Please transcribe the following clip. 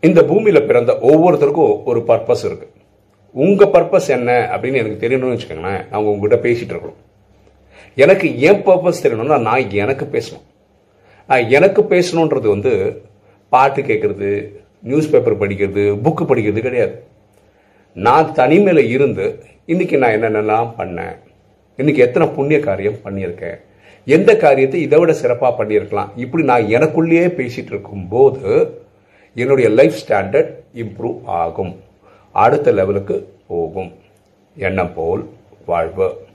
இந்த பூமியில் பிறந்த ஒவ்வொருத்தருக்கும் ஒரு பர்பஸ் இருக்கு. உங்க பர்பஸ் என்ன அப்படின்னு எனக்கு தெரியணும்னு வச்சுக்கோங்களேன். நான் உங்ககிட்ட பேசிட்டு இருக்கணும். எனக்கு என் பர்பஸ் தெரியணும்னா நான் எனக்கு பேசணும். நான் எனக்கு பேசணுன்றது வந்து பாட்டு கேட்கறது நியூஸ் பேப்பர் படிக்கிறது புக்கு படிக்கிறது கிடையாது. நான் தனிமையில் இருந்து இன்னைக்கு நான் என்னென்னலாம் பண்ணேன் இன்னைக்கு எத்தனை புண்ணிய காரியம் பண்ணியிருக்கேன் எந்த காரியத்தை இதை விட சிறப்பாக பண்ணியிருக்கலாம் இப்படி நான் எனக்குள்ளேயே பேசிட்டு இருக்கும்போது என்னுடைய லைஃப் ஸ்டாண்டர்ட் இம்ப்ரூவ் ஆகும். அடுத்த லெவலுக்கு போகும். எண்ணம் போல் வாழ்வு.